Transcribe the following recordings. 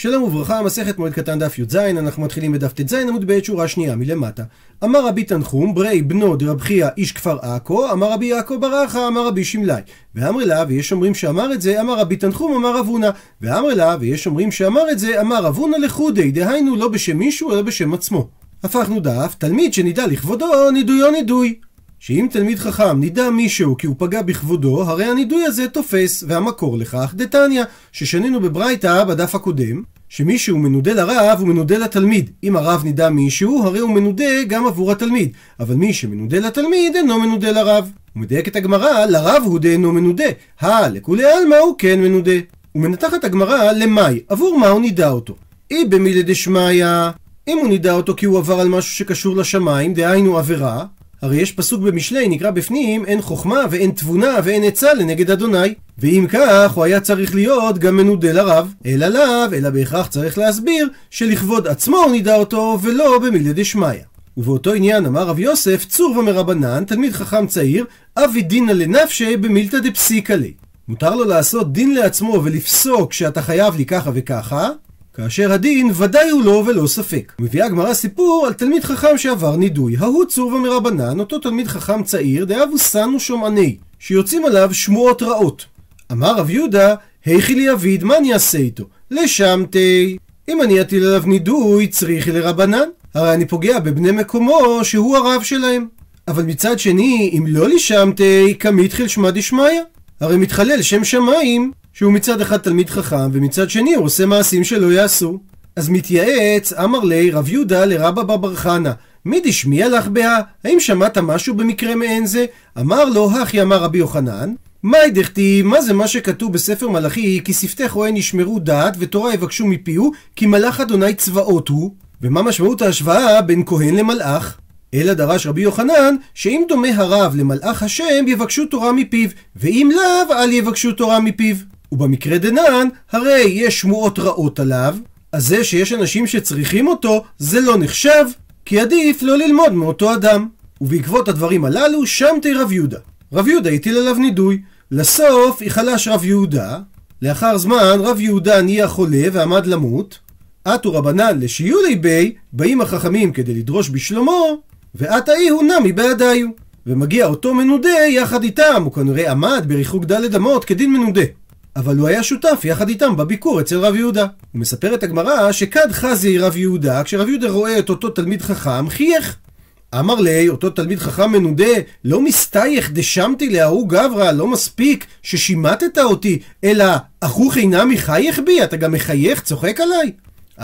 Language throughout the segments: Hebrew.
שלום וברכה, מסכת מועד קטן דף י"ז, אנחנו מתחילים בדף ט"ז עמוד ב' שורה שנייה מלמטה. אמר רבי תנחום, ברי בנו דרב חייא איש כפר עכו, אמר רבי יעקב ברכה, אמר רבי שמלאי. ואמר לה, ויש אומרים שאמר את זה, אמר רבי תנחום, אמר רב הונא. ואמר לה, ויש אומרים שאמר את זה, אמר רב הונא לחודי, דהיינו לא בשם מישהו, אלא בשם עצמו. הפכנו דף, תלמיד שנידע לכבודו, נידויו נידוי. שאם תלמיד חכם נידע מישהו כי הוא פגע בכבודו, הרי הנידוי הזה תופס, והמקור לכך דתניא, ששנינו בברייתא בדף הקודם, שמישהו מנודה לרב הוא מנודה לתלמיד. אם הרב נידע מישהו, הרי הוא מנודה גם עבור התלמיד. אבל מי שמנודה לתלמיד אינו מנודה לרב. הוא מדייק את הגמרא, לרב הוא דאינו מנודה. הא, לכולי עלמא הוא כן מנודה. ומנתחת הגמרא למאי, עבור מה הוא נידע אותו. אי במילי דשמיא, אם הוא נידע אותו כי הוא עבר על משהו שקשור לשמיים, דהיינו עבירה, הרי יש פסוק במשלי, נקרא בפנים, אין חוכמה ואין תבונה ואין עצה לנגד אדוני. ואם כך, הוא היה צריך להיות גם מנודה לרב, אלא לאו, אלא בהכרח צריך להסביר שלכבוד עצמו הוא נידע אותו, ולא במילי דשמיא. ובאותו עניין אמר רב יוסף, צור ומרבנן, תלמיד חכם צעיר, אבי דינא לנפשי במילתא דפסיקא לי. מותר לו לעשות דין לעצמו ולפסוק שאתה חייב לי ככה וככה, כאשר הדין ודאי הוא לא ולא ספק. מביאה הגמרא סיפור על תלמיד חכם שעבר נידוי. ההוא צור ומרבנן, אותו תלמיד חכם צעיר, דאבו סנו שומעני, שיוצאים עליו שמועות רעות. אמר רב יהודה, היכי לי אביד, מה אני אעשה איתו? לשמתי. אם אני אטיל עליו נידוי, צריכי לרבנן. הרי אני פוגע בבני מקומו, שהוא הרב שלהם. אבל מצד שני, אם לא לשמתי, כמיתחיל שמע דשמיא. הרי מתחלל שם שמיים, שהוא מצד אחד תלמיד חכם, ומצד שני הוא עושה מעשים שלא יעשו. אז מתייעץ, אמר לי רב יהודה לרבא בר חנא, מי דשמיע לך בה? האם שמעת משהו במקרה מעין זה? אמר לו, הכי אמר רבי יוחנן, מאי דכתיב, מה זה מה שכתוב בספר מלאכי, כי שפתי כהן ישמרו דעת ותורה יבקשו מפיהו, כי מלאך אדוני צבאות הוא? ומה משמעות ההשוואה בין כהן למלאך? אלא דרש רבי יוחנן, שאם דומה הרב למלאך השם, יבקשו תורה מפיו, ואם לאו, אל יבקשו תורה מפיו. ובמקרה דנן, הרי יש שמועות רעות עליו, אז זה שיש אנשים שצריכים אותו, זה לא נחשב, כי עדיף לא ללמוד מאותו אדם. ובעקבות הדברים הללו, שמתי רב יהודה. רב יהודה הטיל עליו נידוי. לסוף יחלש רב יהודה, לאחר זמן רב יהודה נהיה חולה ועמד למות, עטו רבנן לשיולי בי, באים החכמים כדי לדרוש בשלומו, ועתה הוא נמי בעדיו. ומגיע אותו מנודה יחד איתם, הוא כנראה עמד בריחוק ד' אמות כדין מנודה. אבל הוא היה שותף יחד איתם בביקור אצל רב יהודה. הוא מספר את הגמרא שכד חזי רב יהודה, כשרב יהודה רואה את אותו תלמיד חכם, חייך. אמר לי, אותו תלמיד חכם מנודה, לא מסתייך דשמתי להוא גברא, לא מספיק ששימטת אותי, אלא אחוך אינם מחייך בי, אתה גם מחייך, צוחק עליי?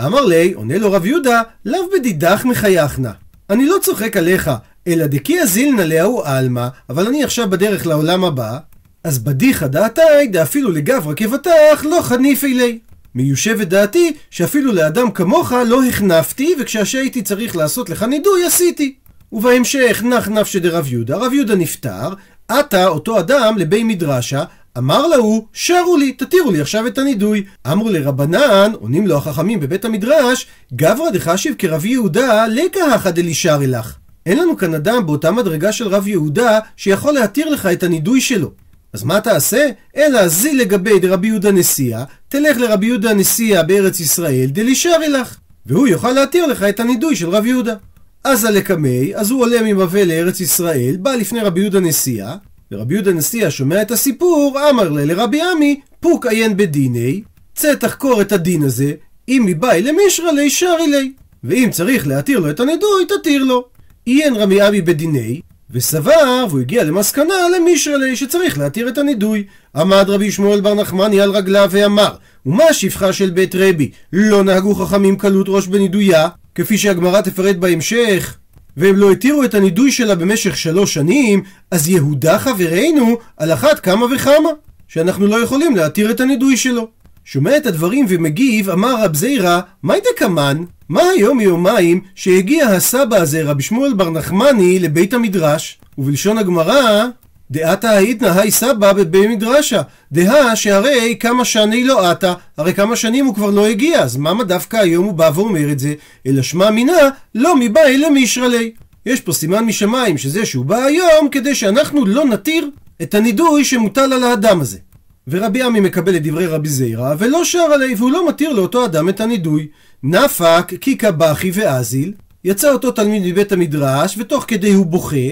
אמר לי, עונה לו רב יהודה, לאו בדידך מחייכנה. אני לא צוחק עליך, אלא דקי אזילנא להוא עלמא, אבל אני עכשיו בדרך לעולם הבא, אז בדיחא דעתי דאפילו לגברא כבטח לא חניפי לי. מיושבת דעתי שאפילו לאדם כמוך לא החנפתי, וכשהשהייתי צריך לעשות לך נידוי עשיתי. ובהמשך נח נפשי דרב יהודה, רב יהודה נפטר, עתה אותו אדם לבי מדרשה, אמר להו, שרו לי, תתירו לי עכשיו את הנידוי. אמרו לרבנן, עונים לו החכמים בבית המדרש, גברא דחשיב כרב יהודה, לקהא דלישרי לך. אין לנו כאן אדם באותה מדרגה של רב יהודה שיכול להתיר לך את הנידוי שלו. אז מה תעשה? אלא זי לגבי דרבי יהודה נשיאה, תלך לרבי יהודה נשיאה בארץ ישראל, דלישרי לך. והוא יוכל להתיר לך את הנידוי של רב יהודה. אז הלקמי, אז הוא עולה מבבל לארץ ישראל, בא לפני רבי יהודה נשיאה, ורבי יהודה נשיאה שומע את הסיפור, אמר לה לרבי עמי, פוק עיין בדיני, צא תחקור את הדין הזה, אם מבאי למישרא לי שרי. ואם צריך להתיר לו את הנידוי, תתיר לו. עיין רבי עמי בדיני, וסבר, והוא הגיע למסקנה למישראלי שצריך להתיר את הנידוי. עמד רבי שמואל בר נחמני על רגליו ואמר, ומה השפחה של בית רבי? לא נהגו חכמים קלות ראש בנידויה, כפי שהגמרא תפרט בהמשך. והם לא התירו את הנידוי שלה במשך שלוש שנים, אז יהודה חברנו על אחת כמה וכמה, שאנחנו לא יכולים להתיר את הנידוי שלו. שומע את הדברים ומגיב, אמר רב זיירא, מי דקמן? מה היום מיומיים שהגיע הסבא הזה, רבי שמואל בר נחמני, לבית המדרש? ובלשון הגמרא, דעתה הייתנא היי סבא בבי מדרשה. דהה שהרי כמה שני לא עתה, הרי כמה שנים הוא כבר לא הגיע, אז מה דווקא היום הוא בא ואומר את זה? אלא שמע מינה, לא מבאי למישראלי. יש פה סימן משמיים שזה שהוא בא היום כדי שאנחנו לא נתיר את הנידוי שמוטל על האדם הזה. ורבי עמי מקבל את דברי רבי זיירא, ולא שר עלי, והוא לא מתיר לאותו אדם את הנידוי. נפק כי קבחי ואזיל, יצא אותו תלמיד מבית המדרש, ותוך כדי הוא בוכה,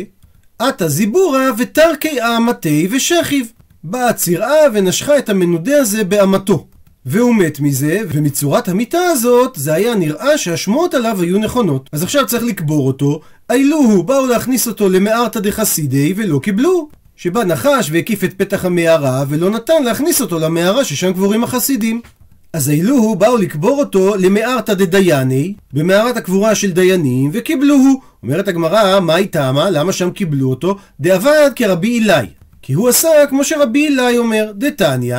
עטה זיבורה ותרקי אמתי ושכיב. באה צירעה ונשכה את המנודה הזה באמתו. והוא מת מזה, ומצורת המיטה הזאת, זה היה נראה שהשמועות עליו היו נכונות. אז עכשיו צריך לקבור אותו, אילוהו באו להכניס אותו למארתא דחסידי ולא קיבלו. שבא נחש והקיף את פתח המערה, ולא נתן להכניס אותו למערה ששם קבורים החסידים. אז אילוהו באו לקבור אותו למארתא דדייני, במערת הקבורה של דיינים, וקיבלוהו. אומרת הגמרא, מה היא טעמה? למה שם קיבלו אותו? דעבד כרבי אילאי. כי הוא עשה כמו שרבי אילאי אומר, דתניא,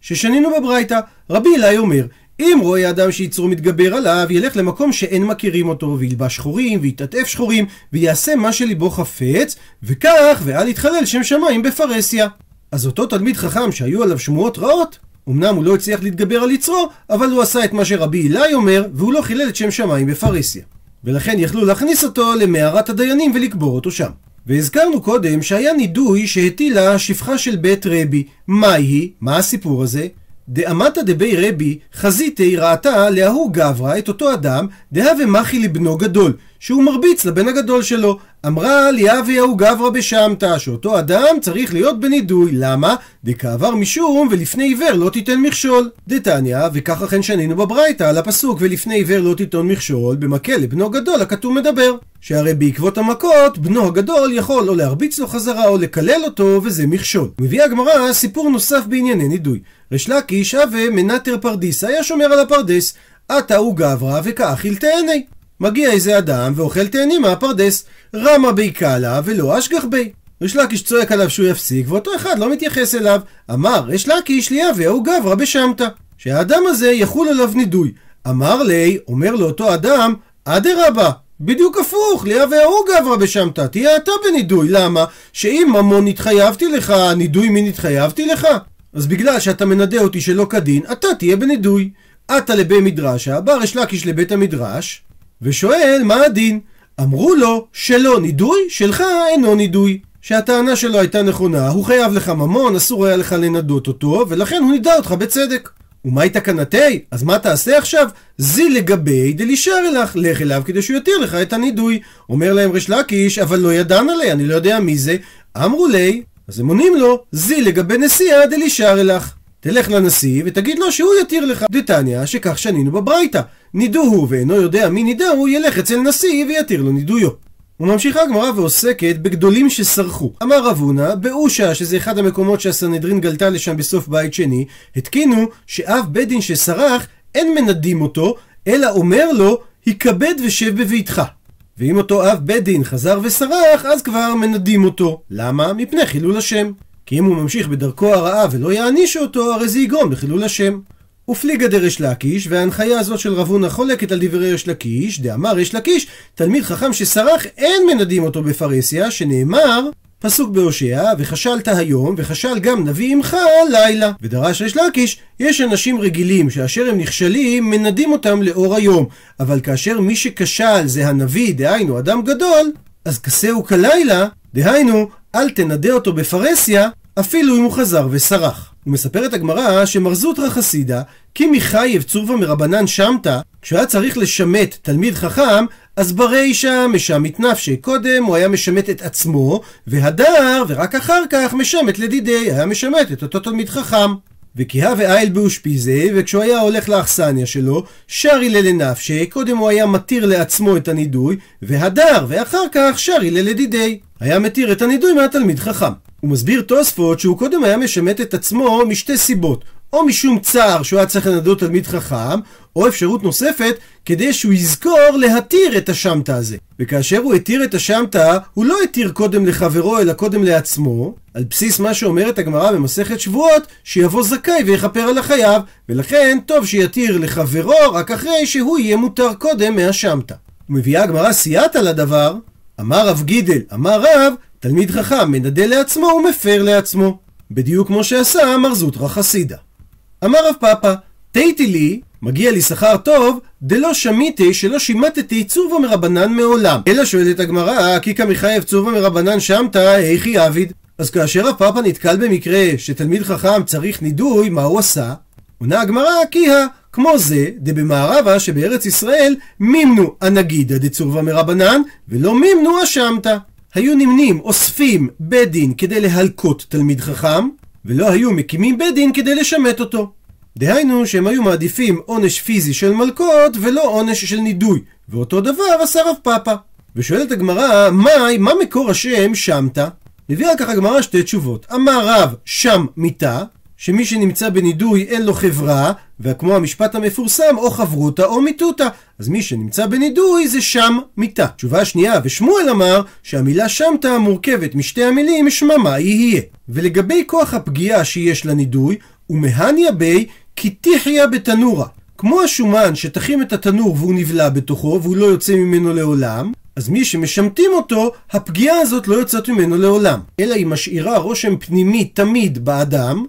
ששנינו בברייתא. רבי אילאי אומר, אם רואה אדם שיצרו מתגבר עליו, ילך למקום שאין מכירים אותו, וילבש שחורים, ויתעטף שחורים, ויעשה מה שליבו חפץ, וכך, ואל יתחלל שם שמיים בפרהסיה. אז אותו תלמיד חכם שהיו עליו שמועות רעות, אמנם הוא לא הצליח להתגבר על יצרו, אבל הוא עשה את מה שרבי אילאי אומר, והוא לא חילל את שם שמיים בפרהסיה. ולכן יכלו להכניס אותו למערת הדיינים ולקבור אותו שם. והזכרנו קודם שהיה נידוי שהטילה שפחה של בית רבי. מה היא? מה הסיפור הזה? דאמתא דבי רבי חזיתי ראתה להוא גברא את אותו אדם דהווה מחי לבנו גדול שהוא מרביץ לבן הגדול שלו. אמרה ליאבי ההוא גברא בשמתא שאותו אדם צריך להיות בנידוי. למה? דכעבר משום ולפני עיוור לא תיתן מכשול. דתניא וכך אכן שנינו בברייתא על הפסוק ולפני עיוור לא תיתן מכשול במקל לבנו גדול הכתוב מדבר. שהרי בעקבות המכות בנו הגדול יכול או להרביץ לו חזרה או לקלל אותו וזה מכשול. מביאה הגמרא סיפור נוסף בענייני נידוי ריש לקיש הווה מנטר פרדיס, היה שומר על הפרדס. עתה הוא גברא וכאכיל תאני. מגיע איזה אדם ואוכל תאנים מהפרדס. רמה בי קאלה ולא אשגח בי. ריש צועק עליו שהוא יפסיק, ואותו אחד לא מתייחס אליו. אמר ריש לקיש ליהווה הוא גברא בשמתא. שהאדם הזה יחול עליו נידוי. אמר לי, אומר לאותו אדם, אדרבה, בדיוק הפוך, ליהווה הוא גברא בשמתא, תהיה אתה בנידוי, למה? שאם ממון התחייבתי לך, נידוי מי נתחייבתי לך? אז בגלל שאתה מנדה אותי שלא כדין, אתה תהיה בנידוי. עתה לבי מדרשה, בא ריש לקיש לבית המדרש, ושואל מה הדין. אמרו לו, שלא נידוי, שלך אינו נידוי. שהטענה שלו הייתה נכונה, הוא חייב לך ממון, אסור היה לך לנדות אותו, ולכן הוא נידה אותך בצדק. ומהי תקנתי? אז מה תעשה עכשיו? זי לגבי דלישר אלך, לך אליו כדי שהוא יתיר לך את הנידוי. אומר להם ריש לקיש, אבל לא ידען עלי, אני לא יודע מי זה. אמרו לי, אז הם עונים לו, זי לגבי נשיאה דלישר אלך. תלך לנשיא ותגיד לו שהוא יתיר לך. דתניא שכך שנינו בברייתא. נידו הוא ואינו יודע מי נידה הוא, ילך אצל נשיא ויתיר לו נידויו. וממשיכה הגמרא ועוסקת בגדולים שסרחו. אמר רב הונא, באושה, שזה אחד המקומות שהסנהדרין גלתה לשם בסוף בית שני, התקינו שאב בית דין שסרח, אין מנדים אותו, אלא אומר לו, היכבד ושב בביתך. ואם אותו אב בית דין חזר וסרח, אז כבר מנדים אותו. למה? מפני חילול השם. כי אם הוא ממשיך בדרכו הרעה ולא יעניש אותו, הרי זה יגרום לחילול השם. ופליגא דריש לקיש, וההנחיה הזאת של רב הונא חולקת על דברי ריש לקיש, דאמר ריש לקיש, תלמיד חכם שסרח אין מנדים אותו בפרהסיה, שנאמר פסוק בהושע, וכשלת היום, וכשל גם נביא עמך לילה. ודרש ריש לקיש, יש אנשים רגילים שאשר הם נכשלים, מנדים אותם לאור היום. אבל כאשר מי שכשל זה הנביא, דהיינו אדם גדול, אז כסהו כלילה, דהיינו, אל תנדה אותו בפרהסיה, אפילו אם הוא חזר וסרח. ומספרת הגמרא שמר זוטרא חסידה, כי מחייב צורבה מרבנן שמתא, היה צריך לשמט תלמיד חכם, אז ברישא משמט נפשי. קודם הוא היה משמט את עצמו, והדר, ורק אחר כך משמט לדידי, היה משמט את אותו תלמיד חכם. וכיהה ואיל באושפיזי, וכשהוא היה הולך לאכסניה שלו, שרי ללנפשי, קודם הוא היה מתיר לעצמו את הנידוי, והדר, ואחר כך שרי ללדידי. היה מתיר את הנידוי מהתלמיד חכם. הוא מסביר תוספות שהוא קודם היה משמט את עצמו משתי סיבות. או משום צער שהוא היה צריך לנדות תלמיד חכם, או אפשרות נוספת, כדי שהוא יזכור להתיר את השמטה הזה. וכאשר הוא התיר את השמטה, הוא לא התיר קודם לחברו, אלא קודם לעצמו, על בסיס מה שאומרת הגמרא במסכת שבועות, שיבוא זכאי ויכפר על החייב, ולכן טוב שיתיר לחברו רק אחרי שהוא יהיה מותר קודם מהשמטה. ומביאה הגמרא סייעתא לדבר, אמר רב גידל, אמר רב, תלמיד חכם מנדה לעצמו ומפר לעצמו. בדיוק כמו שעשה מר זוטרא חסידה. אמר רב פאפא, תהיתי לי, מגיע לי שכר טוב, דלא שמיתי שלא שימטתי צורבא מרבנן מעולם. אלא שואלת הגמרא, כי כמחייב צורבא מרבנן שמתא, היכי עביד. אז כאשר הפאפה נתקל במקרה שתלמיד חכם צריך נידוי, מה הוא עשה? עונה הגמרא כי ה... כמו זה, דבמערבה שבארץ ישראל מימנו הנגידה דצורבה מרבנן, ולא מימנו אשמתא. היו נמנים אוספים בית דין כדי להלקות תלמיד חכם, ולא היו מקימים בית דין כדי לשמט אותו. דהיינו שהם היו מעדיפים עונש פיזי של מלקות ולא עונש של נידוי, ואותו דבר עשה רב פאפה. ושואלת הגמרא, מהי, מה מקור השם שמתא? מביאה על כך הגמרא שתי תשובות. אמר רב שם מיתה, שמי שנמצא בנידוי אין לו חברה, וכמו המשפט המפורסם, או חברותא או מיתותא. אז מי שנמצא בנידוי זה שם מיתה. תשובה שנייה, ושמואל אמר שהמילה שמתא מורכבת משתי המילים שממה יהיה. ולגבי כוח הפגיעה שיש לנידוי, ומהניה בי כי תחיה בתנורה. כמו השומן שתחים את התנור והוא נבלע בתוכו והוא לא יוצא ממנו לעולם, אז מי שמשמטים אותו, הפגיעה הזאת לא יוצאת ממנו לעולם. אלא היא משאירה רושם פנימי תמיד באדם,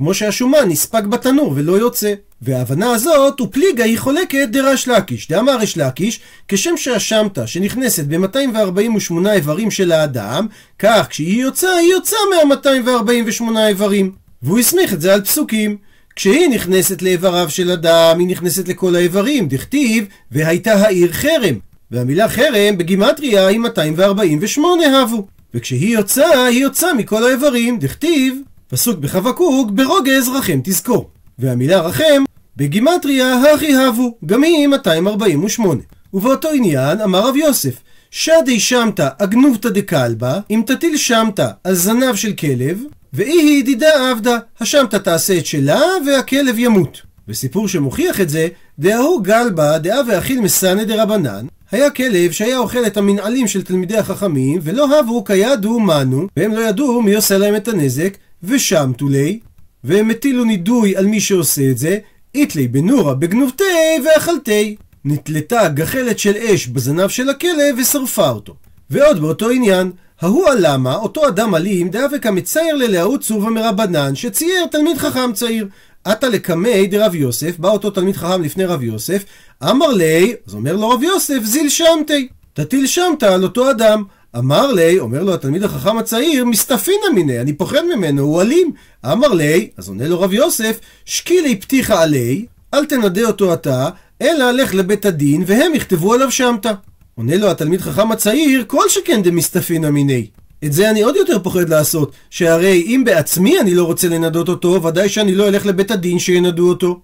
כמו שהשומן נספג בתנור ולא יוצא. וההבנה הזאת, ופליגה היא חולקת דרש לקיש. דאמר ריש לקיש, כשם שהשמטה שנכנסת ב-248 איברים של האדם, כך כשהיא יוצאה, היא יוצאה מה-248 איברים. והוא הסמיך את זה על פסוקים. כשהיא נכנסת לאיבריו של אדם, היא נכנסת לכל האיברים, דכתיב, והייתה העיר חרם. והמילה חרם בגימטריה היא 248 הבו. וכשהיא יוצאה, היא יוצאה מכל האיברים, דכתיב, פסוק בחבקוק, ברוגז רחם תזכור. והמילה רחם, בגימטריה הכי הבו, גם היא 248. ובאותו עניין אמר רב יוסף, שדי שמתא אגנובתא דקלבא, אם תטיל שמתא על זנב של כלב, ואי ידידה עבדה, השמתא תעשה את שלה והכלב ימות. וסיפור שמוכיח את זה, דאהו גלבא דאה ואכיל מסנא דרבנן, היה כלב שהיה אוכל את המנעלים של תלמידי החכמים, ולא הבו כידו מנו, והם לא ידעו מי עושה להם את הנזק, ושם תולי, והם הטילו נידוי על מי שעושה את זה, איתלי בנורה בגנובתי ואכלתי. נתלתה גחלת של אש בזנב של הכלב ושרפה אותו. ועוד באותו עניין, ההוא הלמה, אותו אדם אלים, דאבק המצייר ללאהו צורבה מרבנן, שצייר תלמיד חכם צעיר. עתה לקמי דרב יוסף, בא אותו תלמיד חכם לפני רב יוסף, אמר לי, אז אומר לו רב יוסף, זיל שמתי, תטיל שמתה על אותו אדם. אמר לי, אומר לו התלמיד החכם הצעיר, מסתפינא מיניה, אני פוחד ממנו, הוא אלים. אמר לי, אז עונה לו רב יוסף, שקילי פתיחה עלי, אל תנדה אותו אתה, אלא לך לבית הדין, והם יכתבו עליו שמתה. עונה לו התלמיד חכם הצעיר, כל שכן דמסתפינא מיני. את זה אני עוד יותר פוחד לעשות, שהרי אם בעצמי אני לא רוצה לנדות אותו, ודאי שאני לא אלך לבית הדין שינדו אותו.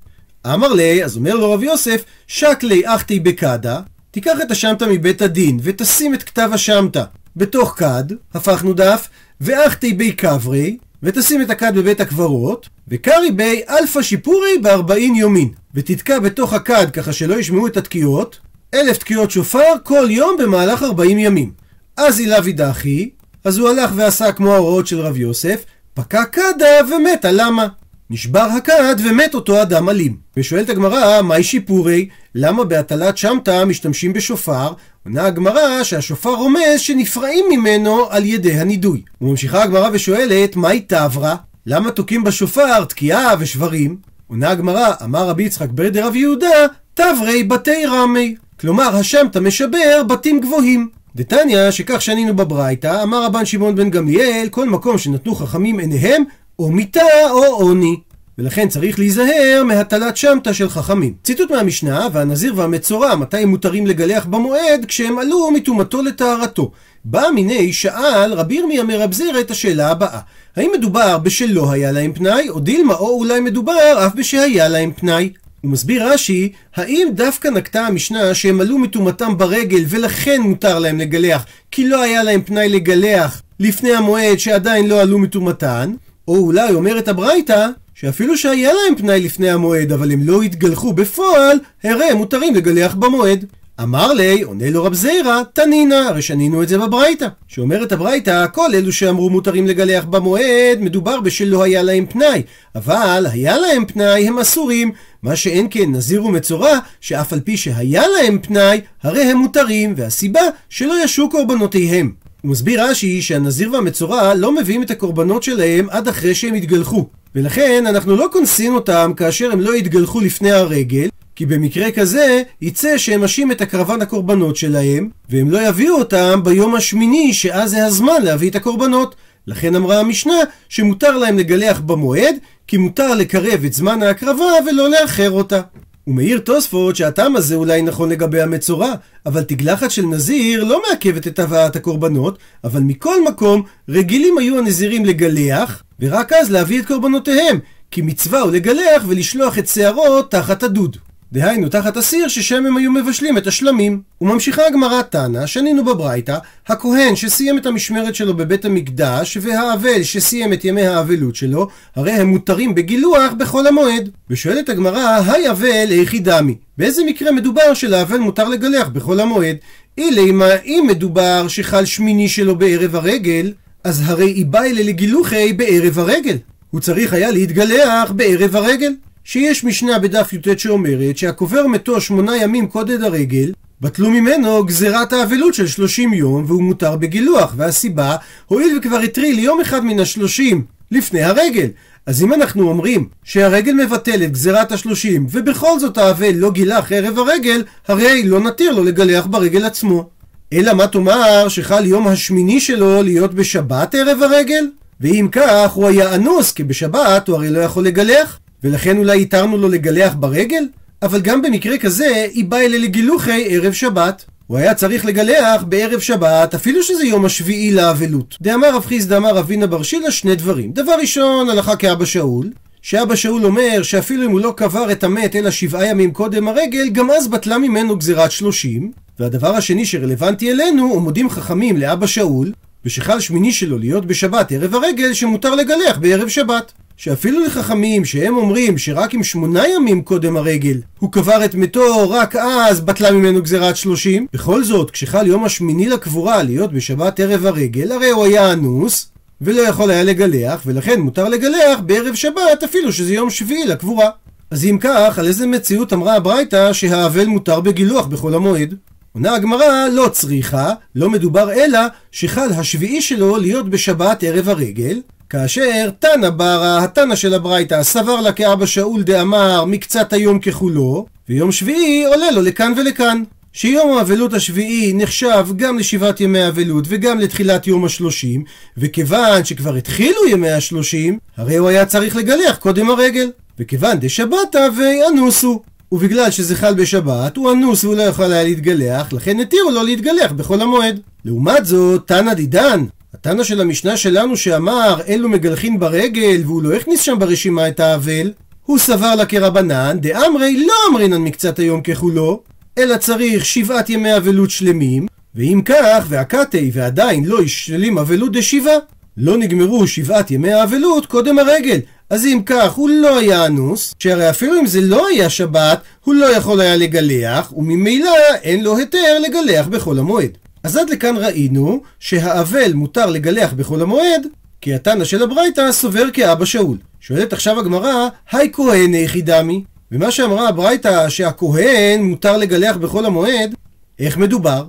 אמר לי, אז אומר לו רב יוסף, שקלי אחתי בקדה, תיקח את השמטה מבית הדין ותשים את כתב השמטה בתוך כד, הפכנו דף, ואחתיה בי קברי, ותשים את הכד בבית הקברות, וקרי בי אלפא שיפורי בארבעין יומין, ותתקע בתוך הכד ככה שלא ישמעו את התקיעות, אלף תקיעות שופר כל יום במהלך ארבעים ימים. אזל עבד הכי, אז הוא הלך ועשה כמו ההוראות של רב יוסף, פקע כדא ומית אלמא? נשבר הכד ומת אותו אדם אלים. ושואלת הגמרא, מאי שיפורי? למה בהטלת שמתא משתמשים בשופר? עונה הגמרא שהשופר רומז שנפרעים ממנו על ידי הנידוי. וממשיכה הגמרא ושואלת, מהי תברא? למה תוקעים בשופר תקיעה ושברים? עונה הגמרא, אמר רבי יצחק בר דרב יהודה, תברי בתי רמי. כלומר, השמטה משבר בתים גבוהים. דתניא, שכך שנינו בברייתא, אמר רבן שמעון בן גמליאל, כל מקום שנתנו חכמים עיניהם, או מיתה או עוני. ולכן צריך להיזהר מהטלת שמטה של חכמים. ציטוט מהמשנה, והנזיר והמצורע, מתי הם מותרים לגלח במועד? כשהם עלו מטומאתו לטהרתו. בא מיני שאל רבי ירמיה מרבזיר את השאלה הבאה: האם מדובר בשלא היה להם פנאי, או דילמה, או אולי מדובר אף בשהיה להם פנאי? הוא מסביר רש"י, האם דווקא נקטה המשנה שהם עלו מטומאתם ברגל ולכן מותר להם לגלח, כי לא היה להם פנאי לגלח לפני המועד שעדיין לא עלו מטומאתן? או אולי אומרת הברייתא, שאפילו שהיה להם פנאי לפני המועד, אבל הם לא התגלחו בפועל, הרי הם מותרים לגלח במועד. אמר לי, עונה לו רב זיירא, תנינא, הרי שנינו את זה בברייתא. שאומרת הברייתא, כל אלו שאמרו מותרים לגלח במועד, מדובר בשלא היה להם פנאי. אבל היה להם פנאי, הם אסורים. מה שאין כן נזיר ומצורע, שאף על פי שהיה להם פנאי, הרי הם מותרים, והסיבה שלא ישו קורבנותיהם. הוא מסביר רש"י שהנזיר והמצורע לא מביאים את הקורבנות שלהם עד אחרי שהם יתגלחו. ולכן אנחנו לא קונסים אותם כאשר הם לא יתגלחו לפני הרגל, כי במקרה כזה יצא שהם משים את הקרבן הקורבנות שלהם, והם לא יביאו אותם ביום השמיני שאז זה הזמן להביא את הקורבנות. לכן אמרה המשנה שמותר להם לגלח במועד, כי מותר לקרב את זמן ההקרבה ולא לאחר אותה. ומעיר תוספות שהטעם הזה אולי נכון לגבי המצורע, אבל תגלחת של נזיר לא מעכבת את הבאת הקורבנות, אבל מכל מקום רגילים היו הנזירים לגלח, ורק אז להביא את קורבנותיהם, כי מצווה הוא לגלח ולשלוח את שערו תחת הדוד. דהיינו תחת הסיר ששם הם היו מבשלים את השלמים. וממשיכה הגמרא תנא, שנינו בברייתא, הכהן שסיים את המשמרת שלו בבית המקדש, והאבל שסיים את ימי האבלות שלו, הרי הם מותרים בגילוח בחול המועד. ושואלת הגמרא, היי אבל איכי דמי? באיזה מקרה מדובר שלאבל מותר לגלח בחול המועד? אילי מה אם מדובר שחל שמיני שלו בערב הרגל, אז הרי איבאי לגילוחי בערב הרגל. הוא צריך היה להתגלח בערב הרגל. שיש משנה בדף י"ט שאומרת שהקובר מתו שמונה ימים קודד הרגל, בטלו ממנו גזירת האבלות של שלושים יום והוא מותר בגילוח, והסיבה, הואיל וכבר הטריל יום אחד מן השלושים לפני הרגל. אז אם אנחנו אומרים שהרגל מבטלת גזירת השלושים ובכל זאת האבל לא גילח ערב הרגל, הרי לא נתיר לו לגלח ברגל עצמו. אלא מה תאמר שחל יום השמיני שלו להיות בשבת ערב הרגל? ואם כך הוא היה אנוס כי בשבת הוא הרי לא יכול לגלח. ולכן אולי התרנו לו לגלח ברגל? אבל גם במקרה כזה, היא באה אלה לגילוחי ערב שבת. הוא היה צריך לגלח בערב שבת, אפילו שזה יום השביעי לאבלות. דאמר רב חיסדא אמר אבינה בר שילה שני דברים. דבר ראשון, הלכה כאבא שאול, שאבא שאול אומר שאפילו אם הוא לא קבר את המת אלא שבעה ימים קודם הרגל, גם אז בטלה ממנו גזירת שלושים. והדבר השני שרלוונטי אלינו, עומדים חכמים לאבא שאול, ושחל שמיני שלו להיות בשבת ערב הרגל, שמותר לגלח בערב שבת. שאפילו לחכמים שהם אומרים שרק עם שמונה ימים קודם הרגל הוא קבר את מתו, רק אז בטלה ממנו גזירת שלושים. בכל זאת, כשחל יום השמיני לקבורה להיות בשבת ערב הרגל, הרי הוא היה אנוס ולא יכול היה לגלח, ולכן מותר לגלח בערב שבת אפילו שזה יום שביעי לקבורה. אז אם כך, על איזה מציאות אמרה הברייתא שהאבל מותר בגילוח בחול המועד? עונה הגמרא, לא צריכה, לא מדובר אלא שחל השביעי שלו להיות בשבת ערב הרגל, כאשר תנא ברא, התנא של הברייתא, סבר לה כאבא שאול דאמר מקצת היום ככולו, ויום שביעי עולה לו לכאן ולכאן. שיום האבלות השביעי נחשב גם לשבעת ימי האבלות וגם לתחילת יום השלושים, וכיוון שכבר התחילו ימי השלושים, הרי הוא היה צריך לגלח קודם הרגל. וכיוון דשבתא ואנוסו. ובגלל שזה חל בשבת, הוא אנוס והוא לא יכול היה להתגלח, לכן התירו לו להתגלח בחול המועד. לעומת זאת, תנא דידן, התנא של המשנה שלנו שאמר אלו מגלחין ברגל והוא לא הכניס שם ברשימה את האבל הוא סבר לה כרבנן דאמרי לא אמרינן מקצת היום ככולו אלא צריך שבעת ימי אבלות שלמים ואם כך והקתי ועדיין לא ישלים אבלות דשבעה לא נגמרו שבעת ימי האבלות קודם הרגל. אז אם כך הוא לא היה אנוס שהרי אפילו אם זה לא היה שבת הוא לא יכול היה לגלח וממילא אין לו היתר לגלח בחול המועד אז עד לכאן ראינו שהאבל מותר לגלח בחול המועד, כי התנא של הברייתא סובר כאבא שאול. שואלת עכשיו הגמרא, היי כהן איכי דמי? ומה שאמרה הברייתא שהכהן מותר לגלח בחול המועד, איך מדובר?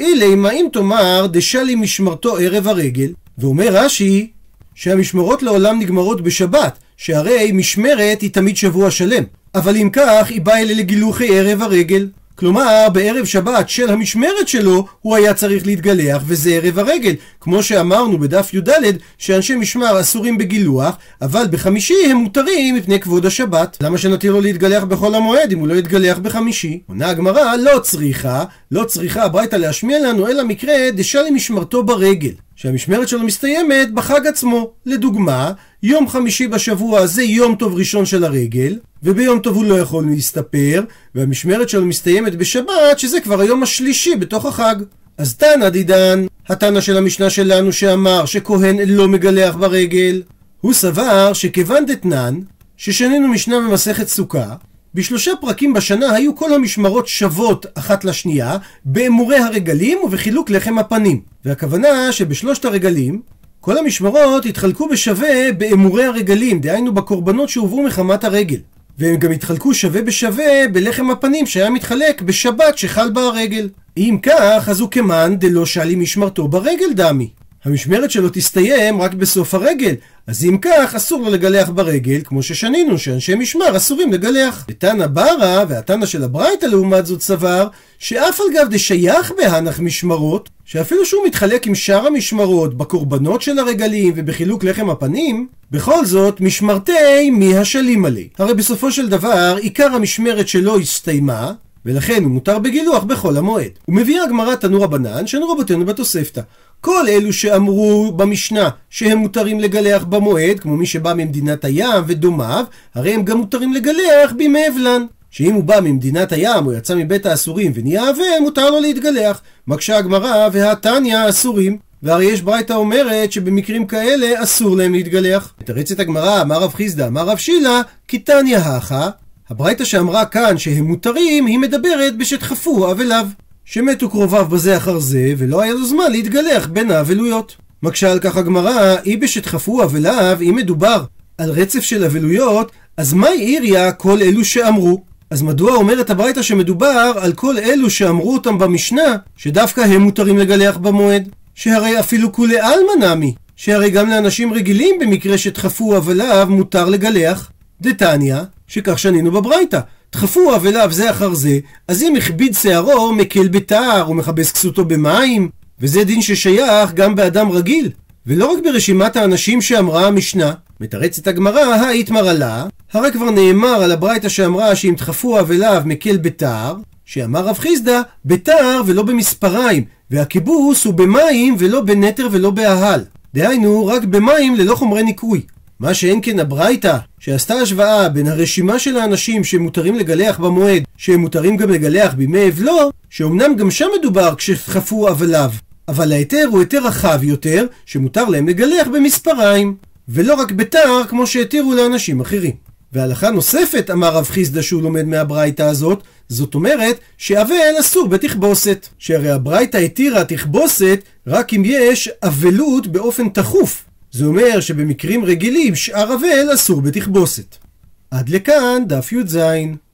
אילי מה אם תאמר דשלי משמרתו ערב הרגל, ואומר רש"י שהמשמרות לעולם נגמרות בשבת, שהרי משמרת היא תמיד שבוע שלם. אבל אם כך, היא באה אלה לגילוחי ערב הרגל. כלומר, בערב שבת של המשמרת שלו, הוא היה צריך להתגלח, וזה ערב הרגל. כמו שאמרנו בדף י"ד, שאנשי משמר אסורים בגילוח, אבל בחמישי הם מותרים מפני כבוד השבת. למה שנתיר לו להתגלח בחול המועד אם הוא לא יתגלח בחמישי? עונה הגמרא, לא צריכה, לא צריכה הברייתא להשמיע לנו, אלא מקרה דשאלי משמרתו ברגל. שהמשמרת שלו מסתיימת בחג עצמו. לדוגמה, יום חמישי בשבוע זה יום טוב ראשון של הרגל, וביום טוב הוא לא יכול להסתפר, והמשמרת שלו מסתיימת בשבת, שזה כבר היום השלישי בתוך החג. אז תנא דידן, התנא של המשנה שלנו שאמר שכהן לא מגלח ברגל, הוא סבר שכיוון דתנן, ששנינו משנה במסכת סוכה, בשלושה פרקים בשנה היו כל המשמרות שוות אחת לשנייה, באמורי הרגלים ובחילוק לחם הפנים. והכוונה שבשלושת הרגלים, כל המשמרות התחלקו בשווה באמורי הרגלים, דהיינו בקורבנות שהובאו מחמת הרגל. והם גם התחלקו שווה בשווה בלחם הפנים שהיה מתחלק בשבת שחל בה הרגל. אם כך, אז הוא כמאן דלא שאלי משמרתו ברגל דמי. המשמרת שלו תסתיים רק בסוף הרגל, אז אם כך, אסור לו לגלח ברגל, כמו ששנינו, שאנשי משמר אסורים לגלח. ותנא ברא, והתנא של הברייתא לעומת זאת סבר, שאף על גב דשייך בהנח משמרות, שאפילו שהוא מתחלק עם שאר המשמרות בקורבנות של הרגלים ובחילוק לחם הפנים, בכל זאת משמרתי מי השלים עלי. הרי בסופו של דבר, עיקר המשמרת שלו הסתיימה, ולכן הוא מותר בגילוח בחול המועד. ומביאה הגמרא תנו רבנן, שנו רבותינו בתוספתא. כל אלו שאמרו במשנה שהם מותרים לגלח במועד, כמו מי שבא ממדינת הים ודומיו, הרי הם גם מותרים לגלח בימי אבלן. שאם הוא בא ממדינת הים או יצא מבית האסורים ונהיה אבל, מותר לו להתגלח. מקשה הגמרא והתניא אסורים. והרי יש ברייתא אומרת שבמקרים כאלה אסור להם להתגלח. מתרצת הגמרא, אמר רב חיסדא, אמר רב שילה, כי תניא הכה. הברייתא שאמרה כאן שהם מותרים, היא מדברת בשתחפו אבליו. שמתו קרוביו בזה אחר זה, ולא היה לו זמן להתגלח בין האבלויות. מקשה על כך הגמרא, אי בשתחפו אבליו, אם מדובר על רצף של אבלויות, אז מה העיריה כל אלו שאמרו? אז מדוע אומרת הברייתא שמדובר על כל אלו שאמרו אותם במשנה, שדווקא הם מותרים לגלח במועד? שהרי אפילו כולי עלמא נמי, שהרי גם לאנשים רגילים במקרה שדחפו אבליו מותר לגלח. דתניא, שכך שנינו בברייתא. דחפו אבליו זה אחר זה, אז אם הכביד שערו, מקל בתער, ומכבס כסותו במים, וזה דין ששייך גם באדם רגיל. ולא רק ברשימת האנשים שאמרה המשנה, מתרצת הגמרא, האיתמר עלה, הרי כבר נאמר על הברייתא שאמרה שאם דחפו אבליו מקל בתער, שאמר רב חיסדא, בתער ולא במספריים, והכיבוס הוא במים ולא בנטר ולא באהל. דהיינו, רק במים ללא חומרי ניקוי. מה שאין כן הברייתא, שעשתה השוואה בין הרשימה של האנשים שמותרים לגלח במועד, שהם מותרים גם לגלח בימי אבלו, שאומנם גם שם מדובר כשדחפו אבליו, אבל ההיתר הוא היתר רחב יותר, שמותר להם לגלח במספריים, ולא רק בתער כמו שהתירו לאנשים אחרים. והלכה נוספת, אמר רב חיסדא שהוא לומד מהברייתא הזאת, זאת אומרת שאבל אסור בתכבוסת. שהרי הברייתא התירה תכבוסת רק אם יש אבלות באופן תכוף. זה אומר שבמקרים רגילים שאר אבל אסור בתכבוסת. עד לכאן דף י"ז.